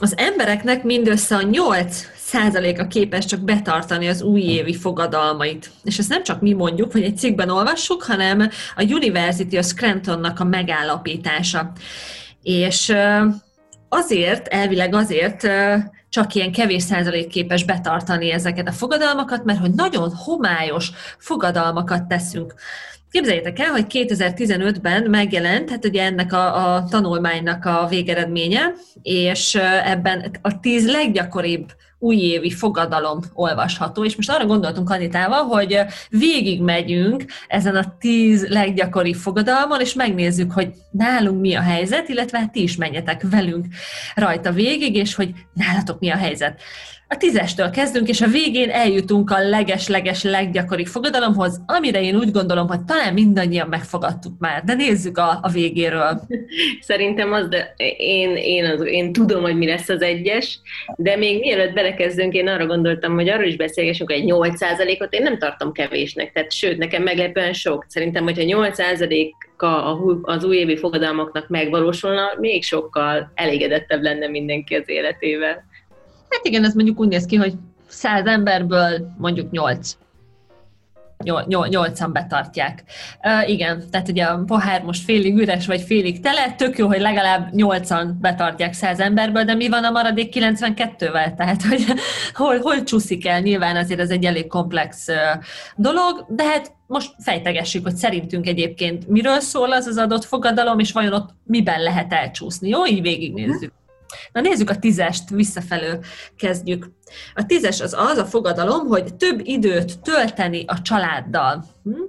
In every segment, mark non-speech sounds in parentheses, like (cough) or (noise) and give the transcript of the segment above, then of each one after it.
az embereknek mindössze a 8 százaléka képes csak betartani az újévi fogadalmait. És ezt nem csak mi mondjuk, vagy egy cikkben olvassuk, hanem a University of Scrantonnak a megállapítása. És azért, elvileg azért csak ilyen kevés százalék képes betartani ezeket a fogadalmakat, mert hogy nagyon homályos fogadalmakat teszünk. Képzeljétek el, hogy 2015-ben megjelent, hát ugye ennek a, a tanulmánynak a végeredménye, és ebben a tíz leggyakoribb újévi fogadalom olvasható, és most arra gondoltunk Anitával, hogy végig megyünk ezen a tíz leggyakoribb fogadalmon, és megnézzük, hogy nálunk mi a helyzet, illetve hát ti is menjetek velünk rajta végig, és hogy nálatok mi a helyzet a tízestől kezdünk, és a végén eljutunk a leges-leges leggyakoribb fogadalomhoz, amire én úgy gondolom, hogy talán mindannyian megfogadtuk már, de nézzük a, a végéről. Szerintem az, de én, én, az, én tudom, hogy mi lesz az egyes, de még mielőtt belekezdünk, én arra gondoltam, hogy arról is beszélgessünk, hogy egy 8%-ot én nem tartom kevésnek, tehát sőt, nekem meglepően sok. Szerintem, hogyha 8% az újévi fogadalmaknak megvalósulna, még sokkal elégedettebb lenne mindenki az életével. Hát igen, ez mondjuk úgy néz ki, hogy száz emberből mondjuk nyolc nyolcan betartják. Uh, igen, tehát ugye a pohár most félig üres, vagy félig tele, tök jó, hogy legalább nyolcan betartják száz emberből, de mi van a maradék 92-vel? Tehát, hogy (laughs) hol, hol csúszik el? Nyilván azért ez egy elég komplex uh, dolog, de hát most fejtegessük, hogy szerintünk egyébként miről szól az az adott fogadalom, és vajon ott miben lehet elcsúszni. Jó, így végignézzük. Na nézzük a tízest, visszafelől kezdjük. A tízes az az a fogadalom, hogy több időt tölteni a családdal. Hm?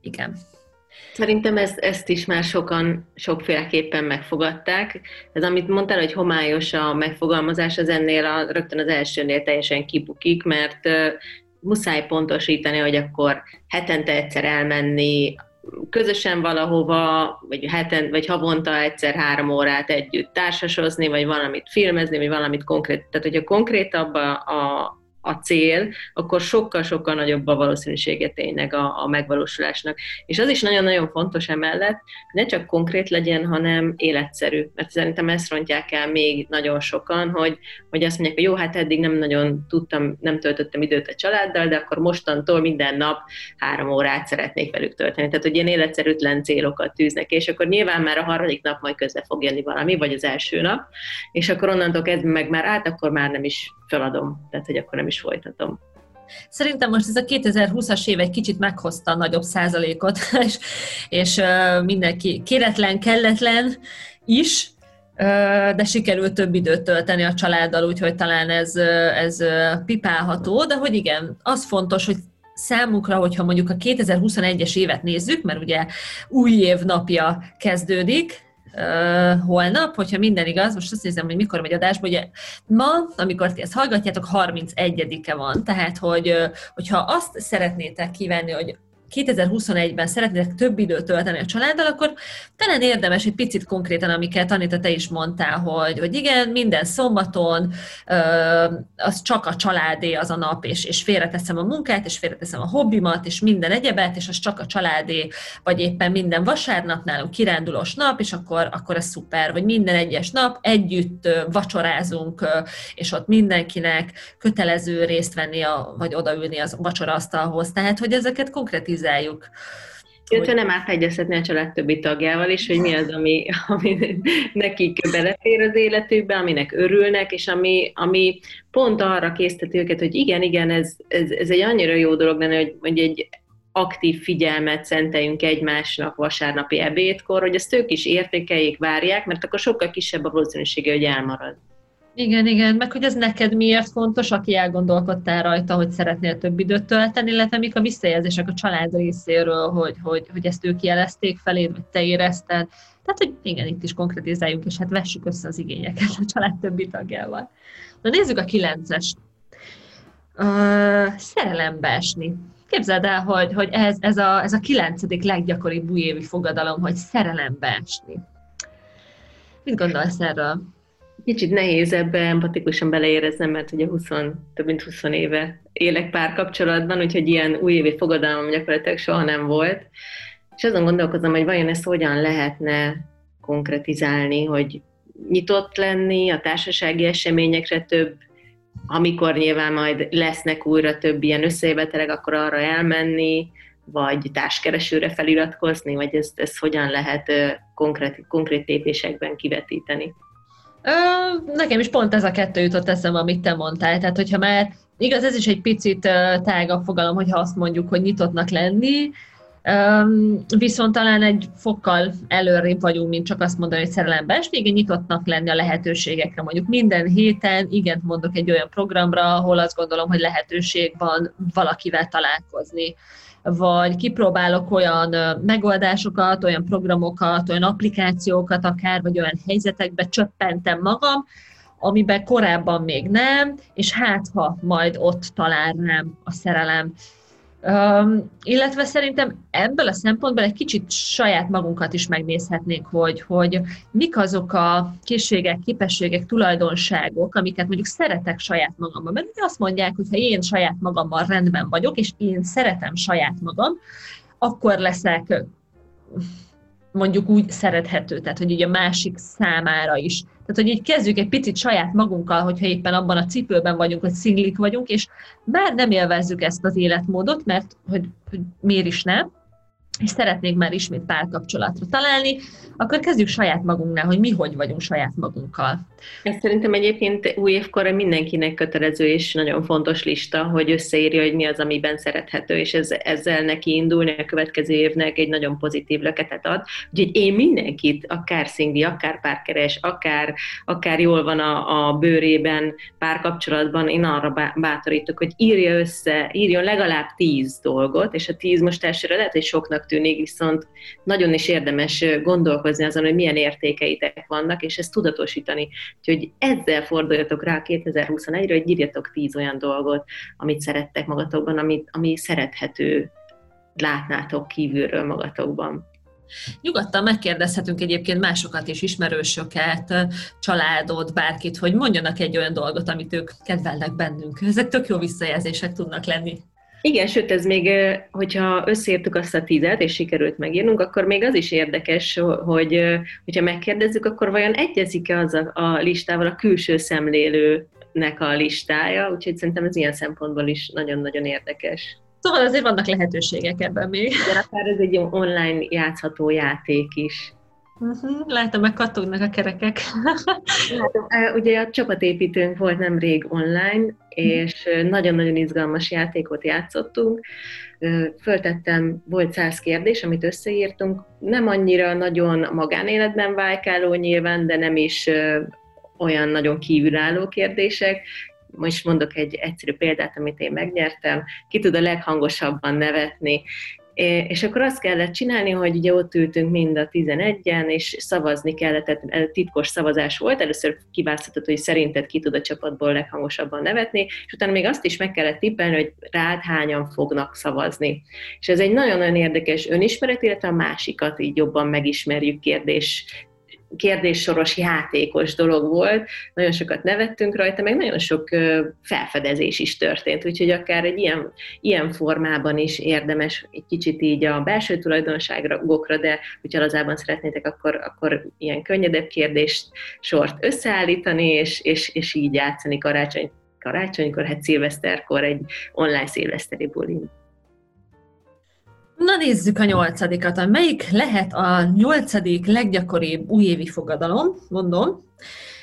Igen. Szerintem ezt, ezt is már sokan sokféleképpen megfogadták. Ez, amit mondtál, hogy homályos a megfogalmazás, az ennél a, rögtön az elsőnél teljesen kibukik, mert uh, muszáj pontosítani, hogy akkor hetente egyszer elmenni közösen valahova, vagy heten, vagy havonta egyszer három órát együtt társasozni, vagy valamit filmezni, vagy valamit konkrét. Tehát, hogyha konkrétabb a, a, a cél, akkor sokkal-sokkal nagyobb a valószínűsége tényleg a, a megvalósulásnak. És az is nagyon-nagyon fontos emellett, ne csak konkrét legyen, hanem életszerű. Mert szerintem ezt rontják el még nagyon sokan, hogy, hogy azt mondják, hogy jó, hát eddig nem nagyon tudtam, nem töltöttem időt a családdal, de akkor mostantól minden nap három órát szeretnék velük tölteni. Tehát, hogy ilyen életszerűtlen célokat tűznek, és akkor nyilván már a harmadik nap majd közbe fog jönni valami, vagy az első nap, és akkor onnantól kezdve meg már át, akkor már nem is feladom, tehát hogy akkor nem is folytatom. Szerintem most ez a 2020-as év egy kicsit meghozta a nagyobb százalékot, (laughs) és, és mindenki kéretlen, kelletlen is, de sikerült több időt tölteni a családdal, úgyhogy talán ez, ez pipálható, de hogy igen, az fontos, hogy számunkra, hogyha mondjuk a 2021-es évet nézzük, mert ugye új év napja kezdődik, uh, holnap, hogyha minden igaz, most azt nézem, hogy mikor megy adásba, ugye ma, amikor ti ezt hallgatjátok, 31-e van, tehát hogy, hogyha azt szeretnétek kivenni, hogy 2021-ben szeretnétek több időt tölteni a családdal, akkor talán érdemes egy picit konkrétan, amiket Anita te is mondtál, hogy, hogy igen, minden szombaton az csak a családé az a nap, és, és félreteszem a munkát, és félreteszem a hobbimat, és minden egyebet, és az csak a családé, vagy éppen minden vasárnap nálunk kirándulós nap, és akkor, akkor ez szuper, vagy minden egyes nap együtt vacsorázunk, és ott mindenkinek kötelező részt venni, a, vagy odaülni az vacsoraasztalhoz. Tehát, hogy ezeket konkrét kritizáljuk. Illetve nem átegyeztetni a család többi tagjával is, hogy mi az, ami, (laughs) ami nekik belefér az életükbe, aminek örülnek, és ami, ami pont arra készíteti őket, hogy igen, igen, ez, ez, ez egy annyira jó dolog lenne, hogy, hogy egy aktív figyelmet szenteljünk egymásnak vasárnapi ebédkor, hogy ezt ők is értékeljék, várják, mert akkor sokkal kisebb a valószínűsége, hogy elmarad. Igen, igen, meg hogy ez neked miért fontos, aki elgondolkodtál rajta, hogy szeretnél több időt tölteni, illetve mik a visszajelzések a család részéről, hogy, hogy, hogy ezt ők jelezték feléd, vagy te érezted. Tehát, hogy igen, itt is konkretizáljuk, és hát vessük össze az igényeket a család többi tagjával. Na nézzük a kilences. Uh, szerelembe esni. Képzeld el, hogy, hogy ez, ez, a, ez a kilencedik leggyakoribb újévi fogadalom, hogy szerelembe esni. Mit gondolsz erről? Kicsit nehéz ebbe empatikusan beleéreznem, mert ugye 20, több mint 20 éve élek párkapcsolatban, úgyhogy ilyen újévi fogadalom gyakorlatilag soha nem volt. És azon gondolkozom, hogy vajon ezt hogyan lehetne konkretizálni, hogy nyitott lenni a társasági eseményekre több, amikor nyilván majd lesznek újra több ilyen összejövetelek, akkor arra elmenni, vagy társkeresőre feliratkozni, vagy ezt, ezt hogyan lehet konkrét, konkrét lépésekben kivetíteni? Nekem is pont ez a kettő jutott eszem, amit te mondtál. Tehát, hogyha már igaz, ez is egy picit tágabb fogalom, hogyha azt mondjuk, hogy nyitottnak lenni, viszont talán egy fokkal előrébb vagyunk, mint csak azt mondani, hogy szerelembe esni, igen, nyitottnak lenni a lehetőségekre. Mondjuk minden héten igent mondok egy olyan programra, ahol azt gondolom, hogy lehetőség van valakivel találkozni vagy kipróbálok olyan megoldásokat, olyan programokat, olyan applikációkat akár, vagy olyan helyzetekbe csöppentem magam, amiben korábban még nem, és hát ha majd ott talál a szerelem. Um, illetve szerintem ebből a szempontból egy kicsit saját magunkat is megnézhetnénk, hogy, hogy mik azok a készségek, képességek, tulajdonságok, amiket mondjuk szeretek saját magamban. Mert ugye azt mondják, hogy ha én saját magammal rendben vagyok, és én szeretem saját magam, akkor leszek mondjuk úgy szerethető, tehát hogy ugye a másik számára is. Tehát, hogy így kezdjük egy picit saját magunkkal, hogyha éppen abban a cipőben vagyunk, hogy szinglik vagyunk, és bár nem élvezzük ezt az életmódot, mert hogy, hogy miért is nem, és szeretnénk már ismét párkapcsolatra találni, akkor kezdjük saját magunknál, hogy mi hogy vagyunk saját magunkkal. Ez szerintem egyébként új évkorra mindenkinek kötelező és nagyon fontos lista, hogy összeírja, hogy mi az, amiben szerethető, és ez, ezzel neki indulni a következő évnek egy nagyon pozitív löketet ad. Úgyhogy én mindenkit, akár szingli, akár párkeres, akár, akár jól van a, a bőrében párkapcsolatban, én arra bátorítok, hogy írja össze, írjon legalább tíz dolgot, és a tíz most elsőre lehet, hogy soknak tűnik, viszont nagyon is érdemes gondolkozni azon, hogy milyen értékeitek vannak, és ezt tudatosítani. Úgyhogy ezzel forduljatok rá 2021-re, hogy írjatok tíz olyan dolgot, amit szerettek magatokban, amit, ami szerethető, látnátok kívülről magatokban. Nyugodtan megkérdezhetünk egyébként másokat is, ismerősöket, családot, bárkit, hogy mondjanak egy olyan dolgot, amit ők kedvelnek bennünk. Ezek tök jó visszajelzések tudnak lenni. Igen, sőt, ez még, hogyha összeértük azt a tízet, és sikerült megírnunk, akkor még az is érdekes, hogy hogyha megkérdezzük, akkor vajon egyezik-e az a, a listával a külső szemlélőnek a listája, úgyhogy szerintem ez ilyen szempontból is nagyon-nagyon érdekes. Szóval azért vannak lehetőségek ebben még. De akár ez egy online játszható játék is. Uh-huh. Látom, meg kattognak a kerekek. Látom, ugye a csapatépítőnk volt nemrég online, és nagyon-nagyon izgalmas játékot játszottunk. Föltettem, volt száz kérdés, amit összeírtunk. Nem annyira nagyon magánéletben válkáló nyilván, de nem is olyan nagyon kívülálló kérdések. Most mondok egy egyszerű példát, amit én megnyertem. Ki tud a leghangosabban nevetni, és akkor azt kellett csinálni, hogy ugye ott ültünk mind a 11-en, és szavazni kellett, tehát titkos szavazás volt, először kiválaszthatod, hogy szerinted ki tud a csapatból leghangosabban nevetni, és utána még azt is meg kellett tippelni, hogy rád hányan fognak szavazni. És ez egy nagyon-nagyon érdekes önismeret, illetve a másikat így jobban megismerjük kérdés kérdéssoros játékos dolog volt, nagyon sokat nevettünk rajta, meg nagyon sok felfedezés is történt, úgyhogy akár egy ilyen, ilyen formában is érdemes egy kicsit így a belső tulajdonságokra, de hogyha lazában szeretnétek, akkor, akkor ilyen könnyedebb kérdést sort összeállítani, és, és, és így játszani karácsony, karácsonykor, hát szilveszterkor egy online szilveszteri bulin. Na nézzük a nyolcadikat. Melyik lehet a nyolcadik leggyakoribb újévi fogadalom, mondom,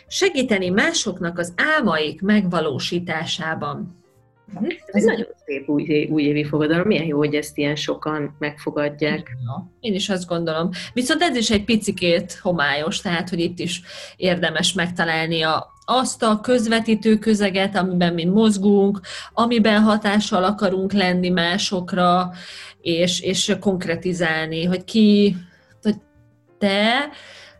segíteni másoknak az álmaik megvalósításában. Mhm. Ez egy nagyon szép új, újévi fogadalom, milyen jó, hogy ezt ilyen sokan megfogadják. Ja, én is azt gondolom. Viszont ez is egy picikét homályos, tehát hogy itt is érdemes megtalálni a, azt a közvetítő közeget, amiben mi mozgunk, amiben hatással akarunk lenni másokra, és, és konkretizálni, hogy ki, hogy te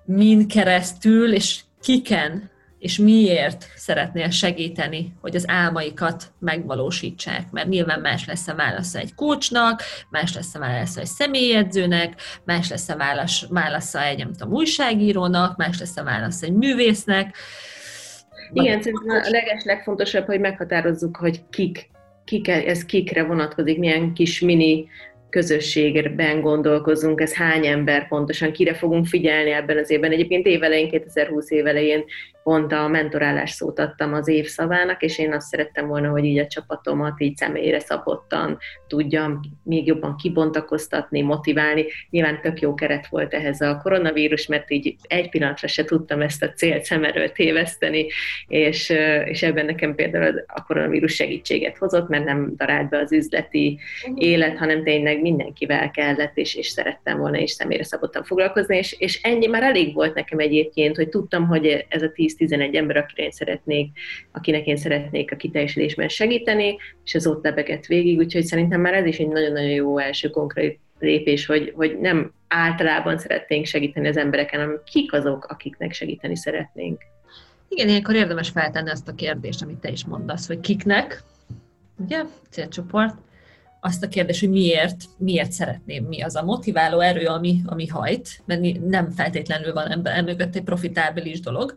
min keresztül, és kiken és miért szeretnél segíteni, hogy az álmaikat megvalósítsák. Mert nyilván más lesz a válasza egy kócsnak, más lesz a válasza egy személyedzőnek, más lesz a válasza egy, nem tudom, újságírónak, más lesz a válasza egy művésznek. Igen, szerintem a leges legfontosabb, hogy meghatározzuk, hogy kik, kik, ez kikre vonatkozik, milyen kis mini közösségben gondolkozunk, ez hány ember pontosan, kire fogunk figyelni ebben az évben. Egyébként évelején, 2020 évelején pont a mentorálás szót adtam az évszavának, és én azt szerettem volna, hogy így a csapatomat így személyre szabottan tudjam még jobban kibontakoztatni, motiválni. Nyilván tök jó keret volt ehhez a koronavírus, mert így egy pillanatra se tudtam ezt a célt szem erről téveszteni, és, és ebben nekem például a koronavírus segítséget hozott, mert nem darált be az üzleti élet, hanem tényleg mindenkivel kellett, és, és szerettem volna is személyre szabottan foglalkozni, és, és ennyi már elég volt nekem egyébként, hogy tudtam, hogy ez a 10-11 ember, akire én szeretnék, akinek én szeretnék a kiteljesülésben segíteni, és ez ott lebegett végig, úgyhogy szerintem már ez is egy nagyon-nagyon jó első konkrét lépés, hogy, hogy nem általában szeretnénk segíteni az embereken, hanem kik azok, akiknek segíteni szeretnénk. Igen, ilyenkor érdemes feltenni azt a kérdést, amit te is mondasz, hogy kiknek, ugye, célcsoport, azt a kérdést, hogy miért, miért szeretném, mi az a motiváló erő, ami, ami hajt, mert nem feltétlenül van ember mögött egy profitábilis dolog,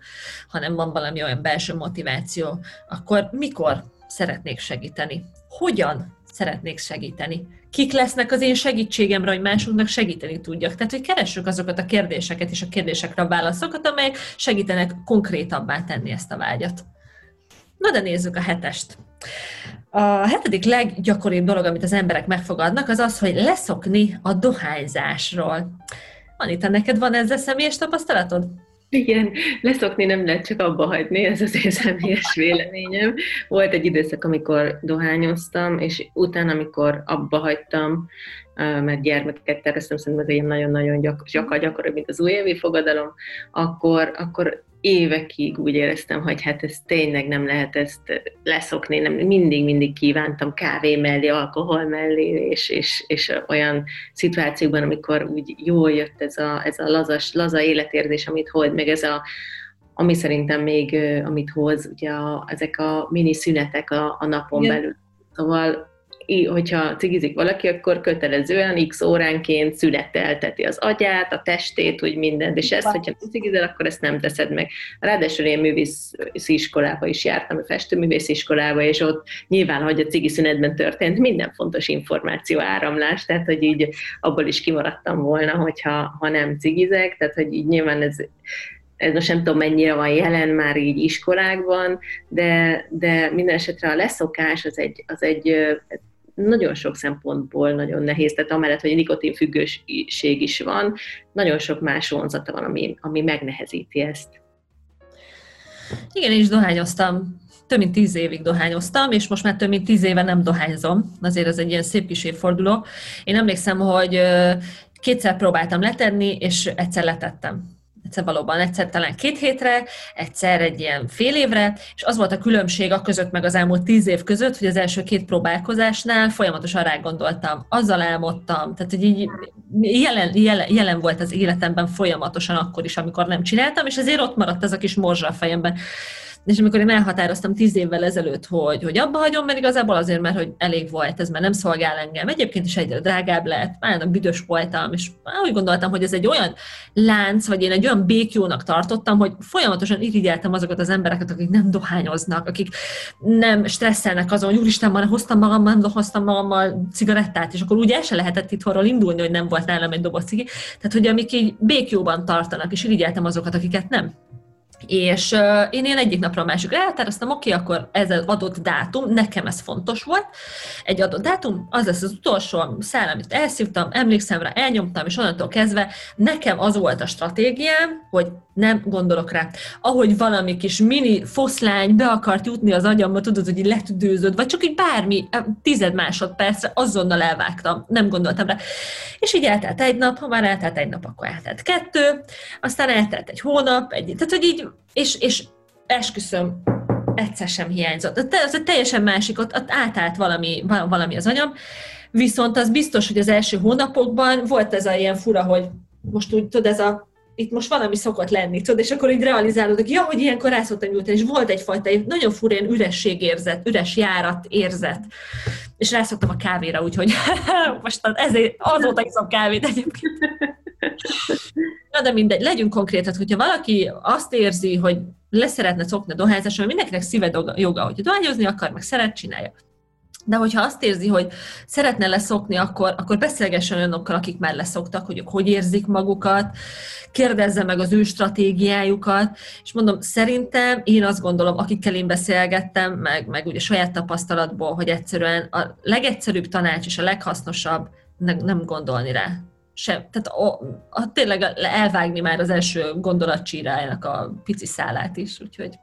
hanem van valami olyan belső motiváció, akkor mikor szeretnék segíteni? Hogyan szeretnék segíteni? Kik lesznek az én segítségemre, hogy másoknak segíteni tudjak? Tehát, hogy keressük azokat a kérdéseket és a kérdésekre a válaszokat, amelyek segítenek konkrétabbá tenni ezt a vágyat. Na de nézzük a hetest. A hetedik leggyakoribb dolog, amit az emberek megfogadnak, az az, hogy leszokni a dohányzásról. Anita, neked van ezzel személyes tapasztalatod? Igen, leszokni nem lehet csak abba hagyni, ez az én személyes véleményem. Volt egy időszak, amikor dohányoztam, és utána, amikor abba hagytam, mert gyermeket terveztem, szerintem ez egy nagyon-nagyon gyak, gyakori, mint az újévi fogadalom, akkor, akkor évekig úgy éreztem, hogy hát ez tényleg nem lehet ezt leszokni, nem, mindig-mindig kívántam kávé mellé, alkohol mellé, és, és, és olyan szituációkban, amikor úgy jól jött ez a, ez a lazas, laza életérzés, amit hoz, meg ez a, ami szerintem még, amit hoz, ugye a, ezek a mini szünetek a, a napon Igen. belül. Szóval hogyha cigizik valaki, akkor kötelezően x óránként szünetelteti az agyát, a testét, úgy mindent, és ezt, hogyha nem cigizel, akkor ezt nem teszed meg. Ráadásul én művészi iskolába is jártam, a festőművészi iskolába, és ott nyilván, hogy a cigi szünetben történt, minden fontos információ áramlás, tehát hogy így abból is kimaradtam volna, hogyha ha nem cigizek, tehát hogy így nyilván ez ez most nem tudom mennyire van jelen már így iskolákban, de, de minden esetre a leszokás az egy, az egy nagyon sok szempontból nagyon nehéz, tehát amellett, hogy nikotinfüggőség is van, nagyon sok más vonzata van, ami, ami megnehezíti ezt. Igen, én is dohányoztam. Több mint tíz évig dohányoztam, és most már több mint tíz éve nem dohányzom. Azért ez egy ilyen szép kis évforduló. Én emlékszem, hogy kétszer próbáltam letenni, és egyszer letettem egyszer valóban egyszer talán két hétre, egyszer egy ilyen fél évre, és az volt a különbség a között meg az elmúlt tíz év között, hogy az első két próbálkozásnál folyamatosan rá gondoltam, azzal álmodtam, tehát hogy így jelen, jelen, jelen volt az életemben folyamatosan akkor is, amikor nem csináltam, és ezért ott maradt ez a kis morzsa a fejemben. És amikor én elhatároztam tíz évvel ezelőtt, hogy, hogy abba hagyom, mert igazából azért, mert hogy elég volt, ez már nem szolgál engem. Egyébként is egyre drágább lett, már büdös voltam, és úgy gondoltam, hogy ez egy olyan lánc, vagy én egy olyan békjónak tartottam, hogy folyamatosan irigyeltem azokat az embereket, akik nem dohányoznak, akik nem stresszelnek azon, hogy úristen, már hoztam magammal, hoztam magammal cigarettát, és akkor úgy el se lehetett itthonról indulni, hogy nem volt nálam egy doboz cigi. Tehát, hogy amik így békjóban tartanak, és irigyeltem azokat, akiket nem. És uh, én ilyen egyik napra a másikra elhatároztam, oké, okay, akkor ez az adott dátum, nekem ez fontos volt, egy adott dátum, az lesz az utolsó szál, amit elszívtam, emlékszem rá, elnyomtam, és onnantól kezdve nekem az volt a stratégiám, hogy nem gondolok rá. Ahogy valami kis mini foszlány be akart jutni az agyamba, tudod, hogy így letüdőzöd, vagy csak így bármi, tized másodpercre azonnal elvágtam, nem gondoltam rá. És így eltelt egy nap, ha már eltelt egy nap, akkor eltelt kettő, aztán eltelt egy hónap, egy, tehát hogy így, és, és esküszöm, egyszer sem hiányzott. Az egy teljesen másik, ott, ott átállt valami, valami az anyam, viszont az biztos, hogy az első hónapokban volt ez a ilyen fura, hogy most úgy tudod, ez a itt most valami szokott lenni, tudod, és akkor így realizálod, hogy ja, hogy ilyenkor rá szoktam nyújtani, és volt egyfajta egy nagyon furén üresség érzet, üres járat érzet, és rászoktam a kávéra, úgyhogy (laughs) most ezért azóta iszom kávét egyébként. Na de mindegy, legyünk konkrétak, hogyha valaki azt érzi, hogy leszeretne szokni a dohányzásra, mindenkinek szíve joga, hogy dohányozni akar, meg szeret, csinálja. De hogyha azt érzi, hogy szeretne leszokni, akkor, akkor beszélgessen olyanokkal, akik már leszoktak, hogy ők hogy érzik magukat, kérdezze meg az ő stratégiájukat, és mondom, szerintem én azt gondolom, akikkel én beszélgettem, meg, meg ugye saját tapasztalatból, hogy egyszerűen a legegyszerűbb tanács és a leghasznosabb nem, nem gondolni rá. Sem. Tehát a, a, tényleg elvágni már az első gondolatcsírájának a pici szálát is, úgyhogy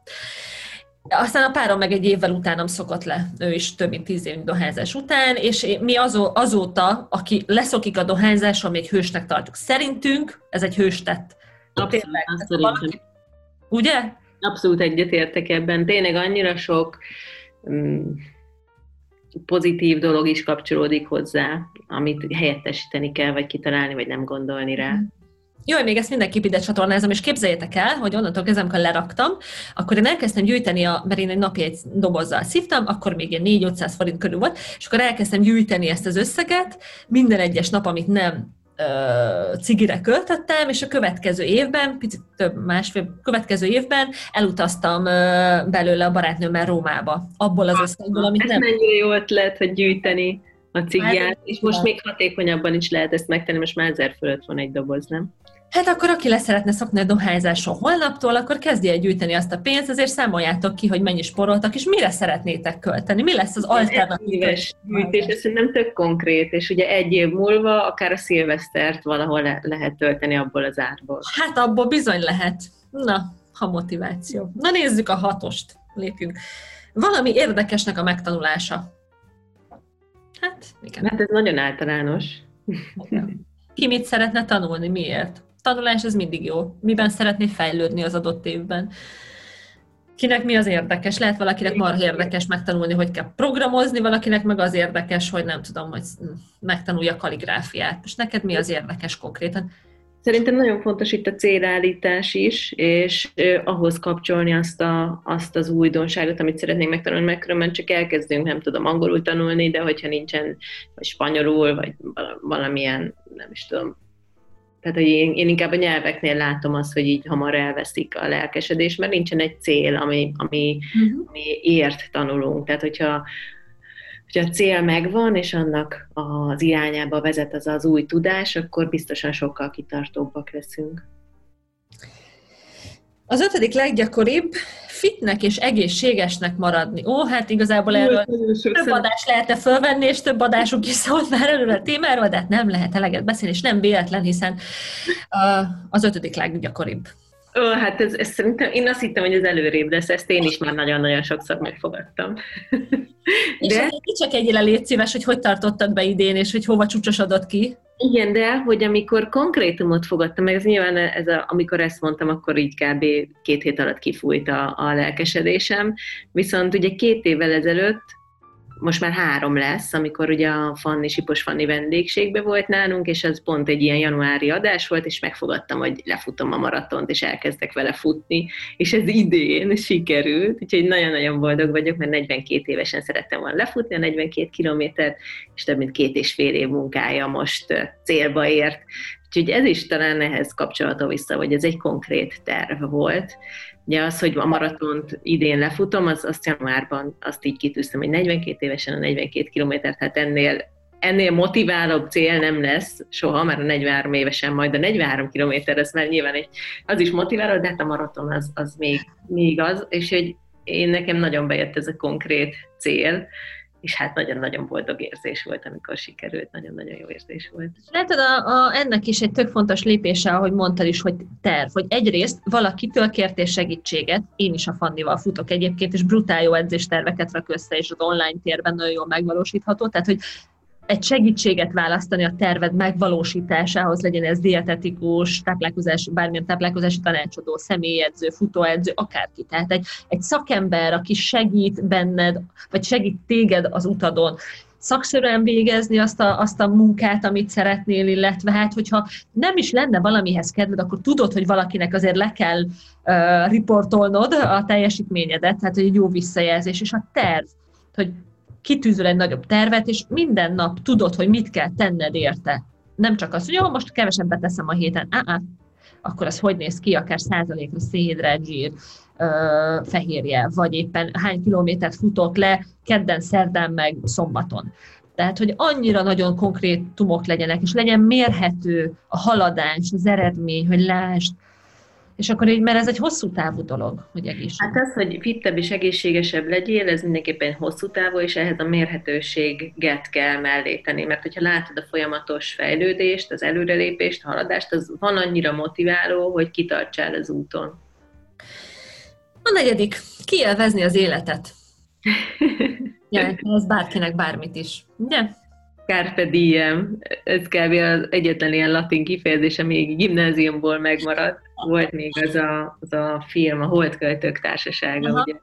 aztán a párom meg egy évvel utánam szokott le, ő is több mint tíz év dohányzás után, és mi azó, azóta, aki leszokik a dohányzáson, még hősnek tartjuk. Szerintünk ez egy hőstett. Valaki, ugye? Abszolút egyetértek ebben. Tényleg annyira sok um, pozitív dolog is kapcsolódik hozzá, amit helyettesíteni kell, vagy kitalálni, vagy nem gondolni rá. Mm. Jó, még ezt mindenképp ide csatornázom, és képzeljétek el, hogy onnantól kezdve, amikor leraktam, akkor én elkezdtem gyűjteni, a, mert én egy napi egy dobozzal szívtam, akkor még ilyen 4-500 forint körül volt, és akkor elkezdtem gyűjteni ezt az összeget, minden egyes nap, amit nem cigire költöttem, és a következő évben, picit több másfél, következő évben elutaztam belőle a barátnőmmel Rómába, abból az összegből, amit Ez nem... mennyire jó ötlet, hogy gyűjteni a cigját, hát, és most még hatékonyabban is lehet ezt megtenni, most már ezer fölött van egy doboz, nem? Hát akkor aki le szeretne szokni a dohányzáson holnaptól, akkor kezdje el gyűjteni azt a pénzt, azért számoljátok ki, hogy mennyi sporoltak, és mire szeretnétek költeni, mi lesz az alternatív. gyűjtés, ez nem tök konkrét, és ugye egy év múlva akár a szilvesztert valahol le- lehet tölteni abból az árból. Hát abból bizony lehet. Na, ha motiváció. Na nézzük a hatost, lépjünk. Valami érdekesnek a megtanulása. Hát, igen. Hát ez nagyon általános. Ki mit szeretne tanulni, miért? Tanulás ez mindig jó. Miben szeretné fejlődni az adott évben. Kinek mi az érdekes? Lehet valakinek marha érdekes megtanulni, hogy kell programozni, valakinek meg az érdekes, hogy nem tudom, hogy megtanulja kaligráfiát. És neked mi az érdekes konkrétan? Szerintem nagyon fontos itt a célállítás is, és ahhoz kapcsolni azt, a, azt az újdonságot, amit szeretnénk megtanulni, mert különben csak elkezdünk, nem tudom, angolul tanulni, de hogyha nincsen, vagy spanyolul, vagy valamilyen, nem is tudom, tehát, hogy én, én inkább a nyelveknél látom azt, hogy így hamar elveszik a lelkesedés, mert nincsen egy cél, ami, ami, uh-huh. ami ért tanulunk. Tehát, hogyha, hogyha a cél megvan, és annak az irányába vezet az az új tudás, akkor biztosan sokkal kitartóbbak leszünk. Az ötödik leggyakoribb fitnek és egészségesnek maradni. Ó, hát igazából erről több adás lehetne fölvenni, és több adásunk is szólt már erről a témáról, de hát nem lehet eleget beszélni, és nem véletlen, hiszen az ötödik leggyakoribb. Ó, hát ez, ez szerintem, én azt hittem, hogy az előrébb lesz, ezt én is már nagyon-nagyon sokszor megfogadtam. (laughs) De... És csak egyre légy szíves, hogy hogy tartottad be idén, és hogy hova csúcsosodott ki. Igen, de hogy amikor konkrétumot fogadtam meg, ez nyilván ez a, amikor ezt mondtam, akkor így kb. két hét alatt kifújt a, a lelkesedésem. Viszont ugye két évvel ezelőtt most már három lesz, amikor ugye a Fanni, Sipos Fanni vendégségbe volt nálunk, és az pont egy ilyen januári adás volt, és megfogadtam, hogy lefutom a maratont, és elkezdek vele futni, és ez idén sikerült, úgyhogy nagyon-nagyon boldog vagyok, mert 42 évesen szerettem volna lefutni a 42 kilométert, és több mint két és fél év munkája most célba ért. Úgyhogy ez is talán ehhez kapcsolható vissza, hogy ez egy konkrét terv volt, Ugye az, hogy a maratont idén lefutom, az, azt januárban azt így kitűztem, hogy 42 évesen a 42 kilométert, hát ennél, ennél motiválóbb cél nem lesz soha, mert a 43 évesen majd a 43 kilométer, ez már nyilván egy, az is motiváló, de hát a maraton az, az még, még az, és hogy én nekem nagyon bejött ez a konkrét cél, és hát nagyon-nagyon boldog érzés volt, amikor sikerült, nagyon-nagyon jó érzés volt. Látod, a, a, ennek is egy tök fontos lépése, ahogy mondtad is, hogy terv, hogy egyrészt valakitől kértél segítséget, én is a Fannival futok egyébként, és brutál jó edzésterveket rak össze, és az online térben nagyon jól megvalósítható, tehát hogy egy segítséget választani a terved megvalósításához, legyen ez dietetikus, táplálkozás, bármilyen táplálkozási tanácsadó, személyedző, futóedző, akárki. Tehát egy, egy szakember, aki segít benned, vagy segít téged az utadon, szakszerűen végezni azt a, azt a munkát, amit szeretnél, illetve hát, hogyha nem is lenne valamihez kedved, akkor tudod, hogy valakinek azért le kell uh, riportolnod a teljesítményedet, tehát hogy egy jó visszajelzés, és a terv, hogy kitűzöl egy nagyobb tervet, és minden nap tudod, hogy mit kell tenned érte. Nem csak az, hogy jó, most kevesebbet teszem a héten, ah, akkor az hogy néz ki, akár százalékra szénhidrát, zsír, fehérje, vagy éppen hány kilométert futok le kedden, szerdán, meg szombaton. Tehát, hogy annyira nagyon konkrét tumok legyenek, és legyen mérhető a haladás, az eredmény, hogy lásd, és akkor így, mert ez egy hosszú távú dolog, hogy egészség. Hát az, hogy fittebb és egészségesebb legyél, ez mindenképpen hosszú távú, és ehhez a mérhetőséget kell mellé tenni, mert hogyha látod a folyamatos fejlődést, az előrelépést, a haladást, az van annyira motiváló, hogy kitartsál az úton. A negyedik, kielvezni az életet. (laughs) Ja, ez bárkinek bármit is. Ugye? Carpe diem, ez kb. az egyetlen ilyen latin kifejezés, ami gimnáziumból megmaradt. Volt még az a, az a film, a Holdköltők Társasága, Aha. ugye,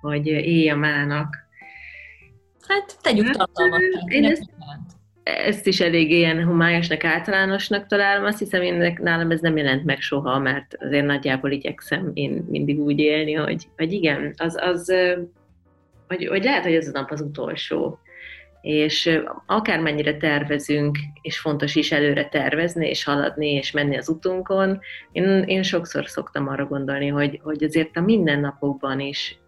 hogy éj a mának. Hát tegyük hát, tartalmat. Én ezt, ezt is elég ilyen homályosnak, általánosnak találom. Azt hiszem, én nálam ez nem jelent meg soha, mert azért nagyjából igyekszem én mindig úgy élni, hogy, hogy igen, az, az hogy, hogy lehet, hogy ez a nap az utolsó. És akármennyire tervezünk, és fontos is előre tervezni, és haladni, és menni az utunkon, én, én sokszor szoktam arra gondolni, hogy, hogy azért a mindennapokban is,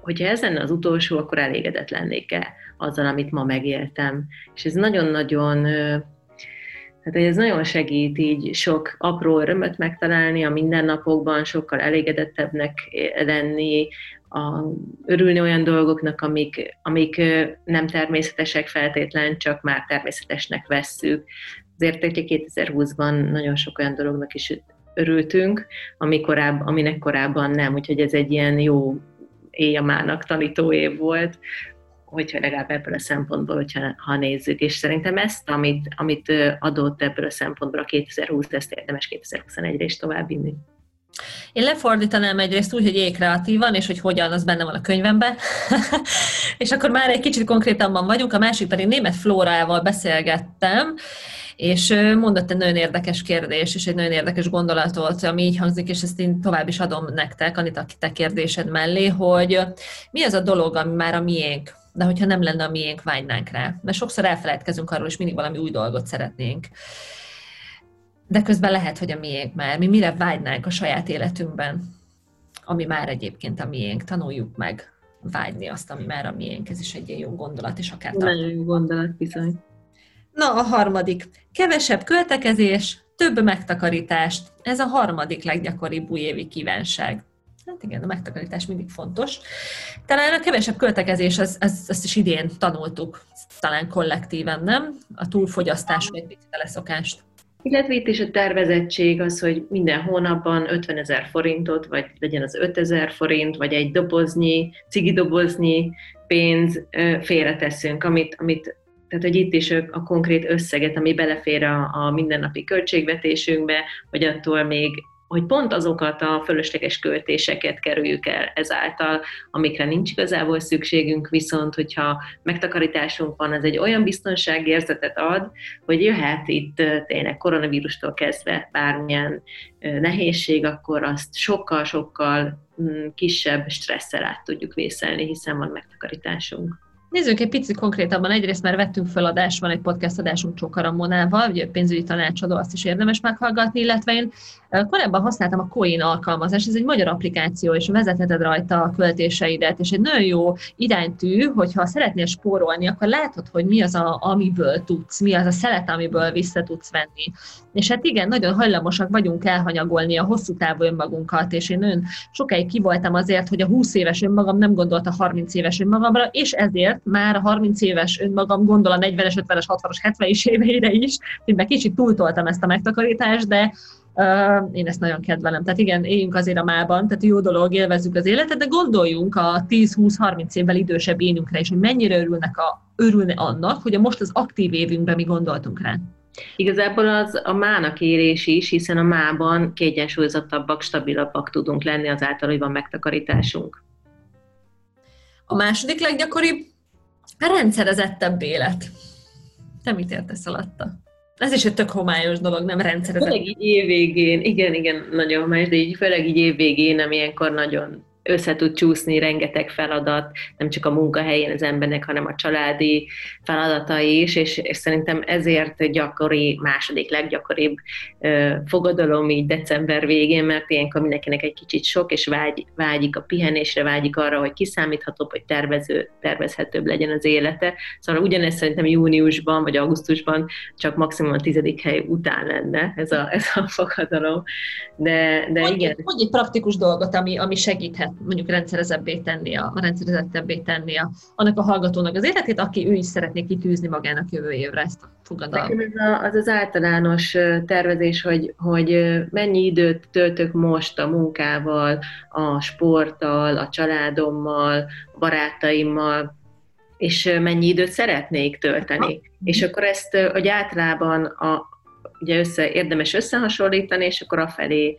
hogyha ez lenne az utolsó, akkor elégedett lennék-e azzal, amit ma megéltem. És ez nagyon-nagyon tehát ez nagyon segít így sok apró örömöt megtalálni a mindennapokban, sokkal elégedettebbnek lenni, a, örülni olyan dolgoknak, amik, amik nem természetesek feltétlen, csak már természetesnek vesszük. Azért, hogy 2020-ban nagyon sok olyan dolognak is örültünk, ami korább, aminek korábban nem, úgyhogy ez egy ilyen jó éjjamának tanító év volt, hogyha legalább ebből a szempontból, hogyha, ha nézzük. És szerintem ezt, amit, amit adott ebből a szempontból a 2020, ezt érdemes 2021-re is továbbvinni. Én lefordítanám egyrészt úgy, hogy éj kreatívan, és hogy hogyan, az benne van a könyvemben. (laughs) és akkor már egy kicsit konkrétabban vagyunk, a másik pedig német Flórával beszélgettem, és mondott egy nagyon érdekes kérdés, és egy nagyon érdekes gondolatot, ami így hangzik, és ezt én tovább is adom nektek, Anita, te kérdésed mellé, hogy mi az a dolog, ami már a miénk, de hogyha nem lenne a miénk, vágynánk rá. Mert sokszor elfelejtkezünk arról, és mindig valami új dolgot szeretnénk de közben lehet, hogy a miénk már. Mi mire vágynánk a saját életünkben, ami már egyébként a miénk. Tanuljuk meg vágyni azt, ami már a miénk. Ez is egy ilyen jó gondolat, és akár Nagyon jó gondolat, bizony. Na, a harmadik. Kevesebb költekezés, több megtakarítást. Ez a harmadik leggyakoribb újévi kívánság. Hát igen, a megtakarítás mindig fontos. Talán a kevesebb költekezés, az, az, azt is idén tanultuk, talán kollektíven, nem? A túlfogyasztás, vagy egy leszokást. Illetve itt is a tervezettség az, hogy minden hónapban 50 ezer forintot, vagy legyen az 5 ezer forint, vagy egy doboznyi, cigidoboznyi pénz félreteszünk, amit, amit tehát, hogy itt is a konkrét összeget, ami belefér a, a mindennapi költségvetésünkbe, vagy attól még hogy pont azokat a fölösleges költéseket kerüljük el ezáltal, amikre nincs igazából szükségünk, viszont hogyha megtakarításunk van, ez egy olyan biztonságérzetet ad, hogy jöhet itt tényleg koronavírustól kezdve bármilyen nehézség, akkor azt sokkal-sokkal mm, kisebb stresszel át tudjuk vészelni, hiszen van megtakarításunk. Nézzük egy picit konkrétabban. Egyrészt már vettünk fel adást, van egy podcast adásunk Csókara Monával, ugye pénzügyi tanácsadó, azt is érdemes meghallgatni, illetve én korábban használtam a Coin alkalmazást, ez egy magyar applikáció, és vezetheted rajta a költéseidet, és egy nagyon jó iránytű, hogyha szeretnél spórolni, akkor látod, hogy mi az, a, amiből tudsz, mi az a szelet, amiből vissza tudsz venni. És hát igen, nagyon hajlamosak vagyunk elhanyagolni a hosszú távú önmagunkat, és én nagyon sokáig kivoltam azért, hogy a 20 éves önmagam nem gondolt a 30 éves önmagamra, és ezért már a 30 éves önmagam gondol a 40-es, 50-es, 60-as, 70-es éveire is, hogy meg kicsit túltoltam ezt a megtakarítást, de én ezt nagyon kedvelem. Tehát igen, éljünk azért a mában, tehát jó dolog, élvezzük az életet, de gondoljunk a 10-20-30 évvel idősebb énünkre is, hogy mennyire örülnek a, örülne annak, hogy a most az aktív évünkben mi gondoltunk rá. Igazából az a mának érés is, hiszen a mában kiegyensúlyozottabbak, stabilabbak tudunk lenni azáltal, hogy van megtakarításunk. A második leggyakoribb A rendszerezettebb élet. Te mit értesz alatta? Ez is egy tök homályos dolog, nem rendszerezett. Főleg így évvégén, igen, igen, nagyon homályos, de így főleg így évvégén, ami ilyenkor nagyon össze tud csúszni rengeteg feladat, nem csak a munkahelyén az embernek, hanem a családi feladatai is, és, és szerintem ezért gyakori, második leggyakoribb ö, fogadalom így december végén, mert ilyenkor mindenkinek egy kicsit sok, és vágy, vágyik a pihenésre, vágyik arra, hogy kiszámíthatóbb, hogy tervező, tervezhetőbb legyen az élete. Szóval ugyanezt szerintem júniusban vagy augusztusban csak maximum a tizedik hely után lenne ez a, ez a fogadalom. De, de hogy, igen. Hogy egy praktikus dolgot, ami, ami segíthet mondjuk rendszerezebbé tenni, a, a rendszerezettebbé tenni a, annak a hallgatónak az életét, aki ő is szeretné kitűzni magának jövő évre ezt a fogadalmat. Nekem ez a, az az általános tervezés, hogy, hogy mennyi időt töltök most a munkával, a sporttal, a családommal, a barátaimmal, és mennyi időt szeretnék tölteni. És akkor ezt, hogy általában a, ugye össze, érdemes összehasonlítani, és akkor afelé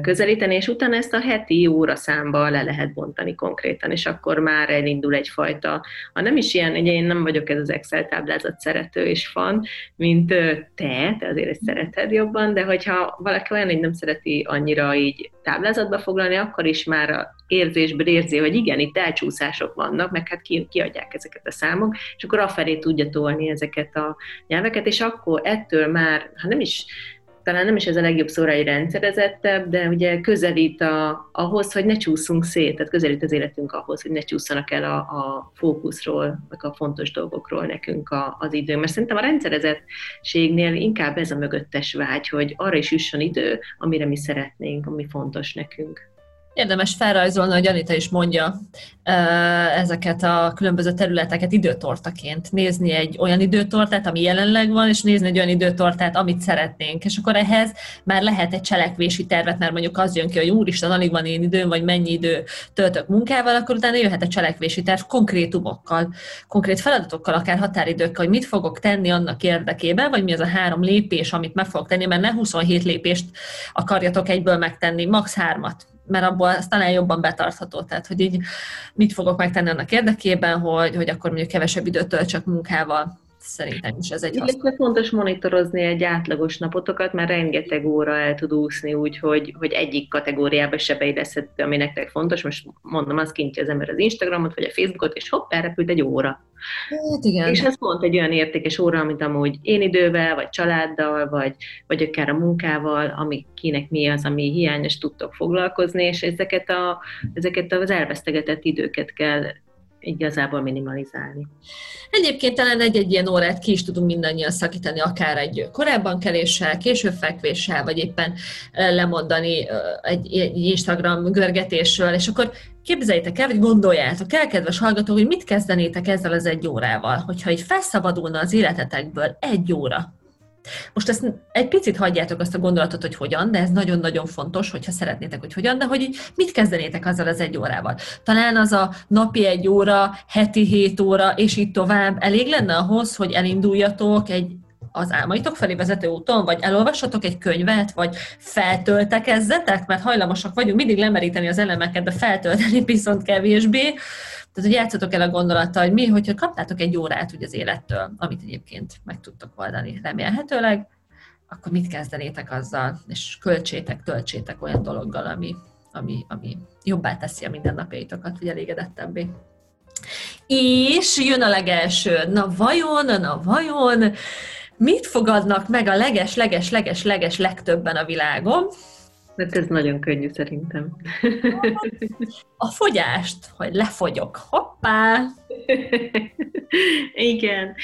közelíteni, és utána ezt a heti óraszámba le lehet bontani konkrétan, és akkor már elindul egyfajta, ha nem is ilyen, ugye én nem vagyok ez az Excel táblázat szerető és fan, mint te, te azért ezt szereted jobban, de hogyha valaki olyan, hogy nem szereti annyira így táblázatba foglalni, akkor is már a érzésből érzi, hogy igen, itt elcsúszások vannak, meg hát ki, kiadják ezeket a számok, és akkor afelé tudja tolni ezeket a nyelveket, és akkor ettől már, ha nem is talán nem is ez a legjobb szóra egy rendszerezettebb, de ugye közelít a, ahhoz, hogy ne csúszunk szét, tehát közelít az életünk ahhoz, hogy ne csúszanak el a, a fókuszról, meg a fontos dolgokról nekünk a, az idő. Mert szerintem a rendszerezettségnél inkább ez a mögöttes vágy, hogy arra is jusson idő, amire mi szeretnénk, ami fontos nekünk. Érdemes felrajzolni, hogy Anita is mondja, ezeket a különböző területeket időtortaként. Nézni egy olyan időtortát, ami jelenleg van, és nézni egy olyan időtortát, amit szeretnénk. És akkor ehhez már lehet egy cselekvési tervet, mert mondjuk az jön ki, hogy úristen, alig van én időm, vagy mennyi idő töltök munkával, akkor utána jöhet a cselekvési terv konkrétumokkal, konkrét feladatokkal, akár határidőkkel, hogy mit fogok tenni annak érdekében, vagy mi az a három lépés, amit meg fogok tenni, mert ne 27 lépést akarjatok egyből megtenni, max. hármat mert abból az talán jobban betartható. Tehát, hogy így mit fogok megtenni annak érdekében, hogy, hogy akkor mondjuk kevesebb időt töltsök munkával. Szerintem is ez egy Illetve fontos monitorozni egy átlagos napotokat, mert rengeteg óra el tud úszni úgy, hogy, hogy egyik kategóriába se beilleszthető, ami nektek fontos. Most mondom, az kintja az ember az Instagramot, vagy a Facebookot, és hopp, elrepült egy óra. Hát igen. És ez pont egy olyan értékes óra, amit amúgy én idővel, vagy családdal, vagy, vagy akár a munkával, ami kinek mi az, ami hiányos tudtok foglalkozni, és ezeket, a, ezeket az elvesztegetett időket kell igazából minimalizálni. Egyébként talán egy-egy ilyen órát ki is tudunk mindannyian szakítani, akár egy korábban keléssel, később fekvéssel, vagy éppen lemondani egy, Instagram görgetésről, és akkor képzeljétek el, vagy gondoljátok el, kedves hallgatók, hogy mit kezdenétek ezzel az egy órával, hogyha így felszabadulna az életetekből egy óra, most ezt egy picit hagyjátok azt a gondolatot, hogy hogyan, de ez nagyon-nagyon fontos, hogyha szeretnétek, hogy hogyan, de hogy mit kezdenétek azzal az egy órával. Talán az a napi egy óra, heti hét óra, és így tovább elég lenne ahhoz, hogy elinduljatok egy az álmaitok felé vezető úton, vagy elolvassatok egy könyvet, vagy feltöltekezzetek, mert hajlamosak vagyunk mindig lemeríteni az elemeket, de feltölteni (laughs) viszont kevésbé. Tehát, hogy játszatok el a gondolattal, hogy mi, hogyha kaptátok egy órát ugye az élettől, amit egyébként meg tudtok oldani remélhetőleg, akkor mit kezdenétek azzal, és költsétek, töltsétek olyan dologgal, ami, ami, ami jobbá teszi a mindennapjaitokat, vagy elégedettebbé. És jön a legelső, na vajon, na vajon, mit fogadnak meg a leges, leges, leges, leges legtöbben a világon? Hát ez nagyon könnyű szerintem. (laughs) A fogyást, hogy lefogyok. Hoppá! (laughs) Igen.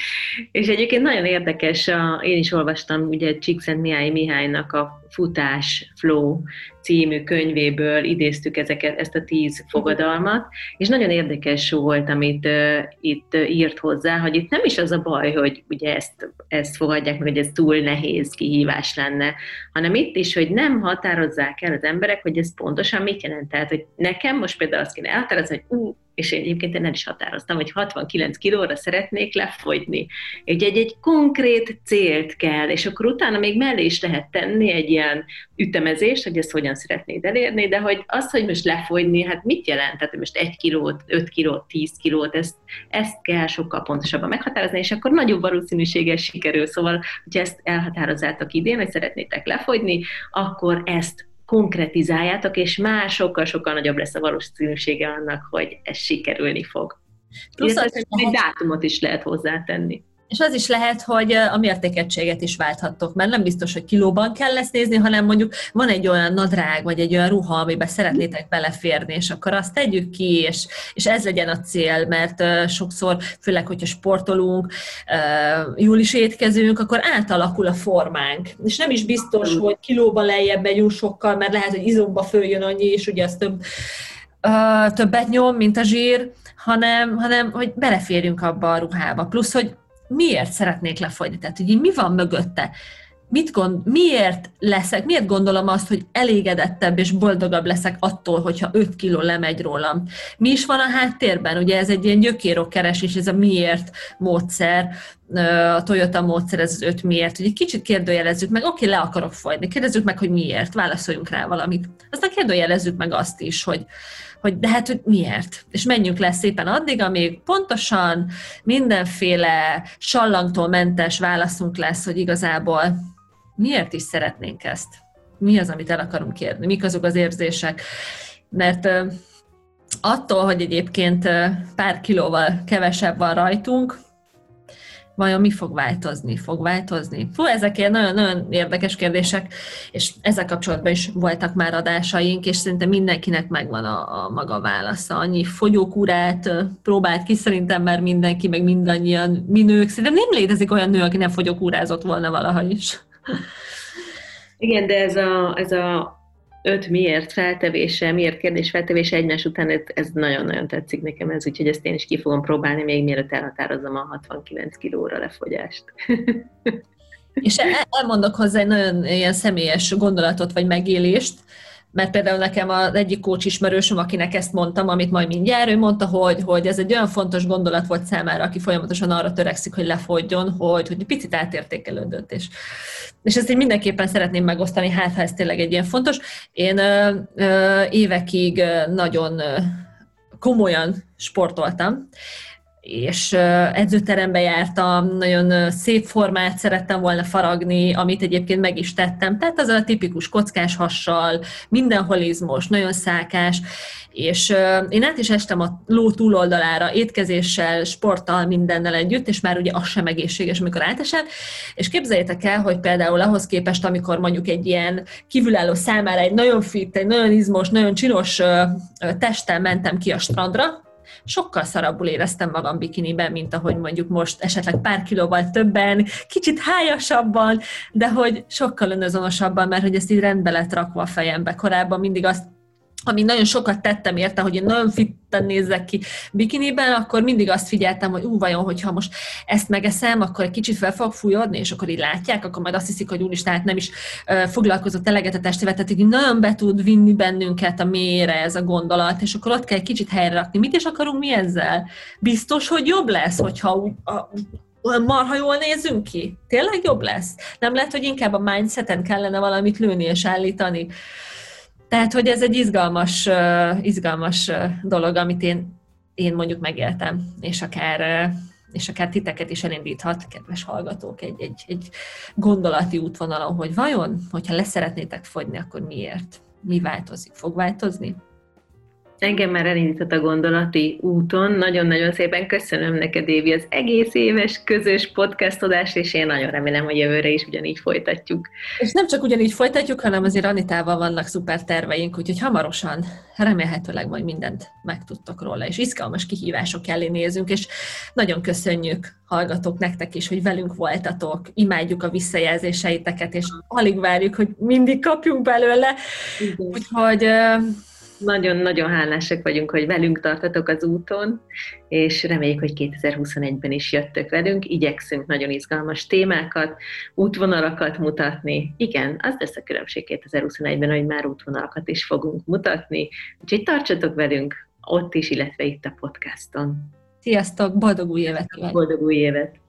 És egyébként nagyon érdekes, a, én is olvastam ugye Csíkszent Mihály Mihálynak a Futás Flow című könyvéből idéztük ezeket, ezt a tíz fogadalmat, és nagyon érdekes volt, amit uh, itt írt hozzá, hogy itt nem is az a baj, hogy ugye ezt, ezt fogadják meg, hogy ez túl nehéz kihívás lenne, hanem itt is, hogy nem határozzák el az emberek, hogy ez pontosan mit jelent. Tehát, hogy nekem most például azt kéne elhatározni, hogy ú, és én egyébként én el is határoztam, hogy 69 kilóra szeretnék lefogyni. Egy, egy, egy konkrét célt kell, és akkor utána még mellé is lehet tenni egy ilyen ütemezést, hogy ezt hogyan szeretnéd elérni, de hogy az, hogy most lefogyni, hát mit jelent? Tehát most egy kilót, öt kilót, tíz kilót, ezt, ezt kell sokkal pontosabban meghatározni, és akkor nagyobb valószínűséggel sikerül. Szóval, hogyha ezt elhatározzátok idén, hogy szeretnétek lefogyni, akkor ezt konkretizáljátok, és már sokkal-sokkal nagyobb lesz a valószínűsége annak, hogy ez sikerülni fog. Plusz az, egy dátumot is lehet hozzátenni. És az is lehet, hogy a mértékegységet is válthattok, mert nem biztos, hogy kilóban kell lesz nézni, hanem mondjuk van egy olyan nadrág, vagy egy olyan ruha, amiben szeretnétek beleférni, és akkor azt tegyük ki, és, és ez legyen a cél, mert sokszor, főleg, hogyha sportolunk, jól is étkezünk, akkor átalakul a formánk. És nem is biztos, hogy kilóban lejjebb megyünk sokkal, mert lehet, hogy izomba följön annyi, és ugye az több, többet nyom, mint a zsír, hanem, hanem hogy beleférjünk abba a ruhába. Plusz, hogy miért szeretnék lefogyni, tehát hogy mi van mögötte, mit gond, miért leszek, miért gondolom azt, hogy elégedettebb és boldogabb leszek attól, hogyha 5 kiló lemegy rólam. Mi is van a háttérben? Ugye ez egy ilyen gyökérokkeresés, ez a miért módszer, a Toyota módszer, ez az öt miért. Ugye kicsit kérdőjelezzük meg, oké, le akarok fogyni, kérdezzük meg, hogy miért, válaszoljunk rá valamit. Aztán kérdőjelezzük meg azt is, hogy, hogy de hát, hogy miért? És menjünk le szépen addig, amíg pontosan mindenféle sallangtól mentes válaszunk lesz, hogy igazából miért is szeretnénk ezt? Mi az, amit el akarunk kérni? Mik azok az érzések? Mert attól, hogy egyébként pár kilóval kevesebb van rajtunk, vajon mi fog változni? Fog változni? Fú, ezek ilyen nagyon-nagyon érdekes kérdések, és ezzel kapcsolatban is voltak már adásaink, és szerintem mindenkinek megvan a, a maga válasza. Annyi fogyókúrát próbált ki, szerintem már mindenki, meg mindannyian minők. Szerintem nem létezik olyan nő, aki nem fogyókúrázott volna valaha is. Igen, de ez a, ez a öt miért feltevése, miért kérdés feltevése egymás után, ez, nagyon-nagyon tetszik nekem ez, úgyhogy ezt én is ki fogom próbálni, még mielőtt elhatározom a 69 kilóra lefogyást. És elmondok hozzá egy nagyon ilyen személyes gondolatot vagy megélést, mert például nekem az egyik kócs ismerősöm, akinek ezt mondtam, amit majd mindjárt, ő mondta, hogy, hogy ez egy olyan fontos gondolat volt számára, aki folyamatosan arra törekszik, hogy lefogyjon, hogy, hogy picit átértékelődött. És, és ezt én mindenképpen szeretném megosztani, hát ha ez tényleg egy ilyen fontos. Én ö, ö, évekig nagyon ö, komolyan sportoltam, és edzőterembe jártam, nagyon szép formát szerettem volna faragni, amit egyébként meg is tettem. Tehát az a tipikus kockás hassal, mindenhol izmos, nagyon szákás, és én át is estem a ló túloldalára étkezéssel, sporttal, mindennel együtt, és már ugye az sem egészséges, amikor átesett. És képzeljétek el, hogy például ahhoz képest, amikor mondjuk egy ilyen kívülálló számára egy nagyon fit, egy nagyon izmos, nagyon csinos testtel mentem ki a strandra, sokkal szarabbul éreztem magam bikiniben, mint ahogy mondjuk most esetleg pár kilóval többen, kicsit hájasabban, de hogy sokkal önazonosabban, mert hogy ezt így rendbe lett rakva a fejembe. Korábban mindig azt ami nagyon sokat tettem érte, hogy én nagyon fitten nézzek ki bikiniben, akkor mindig azt figyeltem, hogy ú, vajon, hogyha most ezt megeszem, akkor egy kicsit fel fog fújódni, és akkor így látják, akkor majd azt hiszik, hogy úristen, hát nem is uh, foglalkozott eleget a testével, tehát így nagyon be tud vinni bennünket a mélyre ez a gondolat, és akkor ott kell egy kicsit helyre rakni. Mit is akarunk mi ezzel? Biztos, hogy jobb lesz, hogyha úgy, a, marha jól nézünk ki? Tényleg jobb lesz? Nem lehet, hogy inkább a mindseten kellene valamit lőni és állítani? Tehát, hogy ez egy izgalmas, izgalmas dolog, amit én, én mondjuk megéltem, és akár, és akár titeket is elindíthat, kedves hallgatók, egy, egy, egy gondolati útvonalon, hogy vajon, hogyha leszeretnétek fogyni, akkor miért? Mi változik? Fog változni? Engem már elindított a gondolati úton. Nagyon-nagyon szépen köszönöm neked, Évi, az egész éves közös podcastodást, és én nagyon remélem, hogy jövőre is ugyanígy folytatjuk. És nem csak ugyanígy folytatjuk, hanem azért Anitával vannak szuper terveink, úgyhogy hamarosan remélhetőleg majd mindent megtudtok róla, és izgalmas kihívások elé nézünk, és nagyon köszönjük hallgatók nektek is, hogy velünk voltatok, imádjuk a visszajelzéseiteket, és alig várjuk, hogy mindig kapjunk belőle. Igen. Úgyhogy nagyon-nagyon hálásak vagyunk, hogy velünk tartatok az úton, és reméljük, hogy 2021-ben is jöttök velünk. Igyekszünk nagyon izgalmas témákat, útvonalakat mutatni. Igen, az lesz a különbség 2021-ben, hogy már útvonalakat is fogunk mutatni. Úgyhogy tartsatok velünk ott is, illetve itt a podcaston. Sziasztok, boldog új évet! Boldog új évet!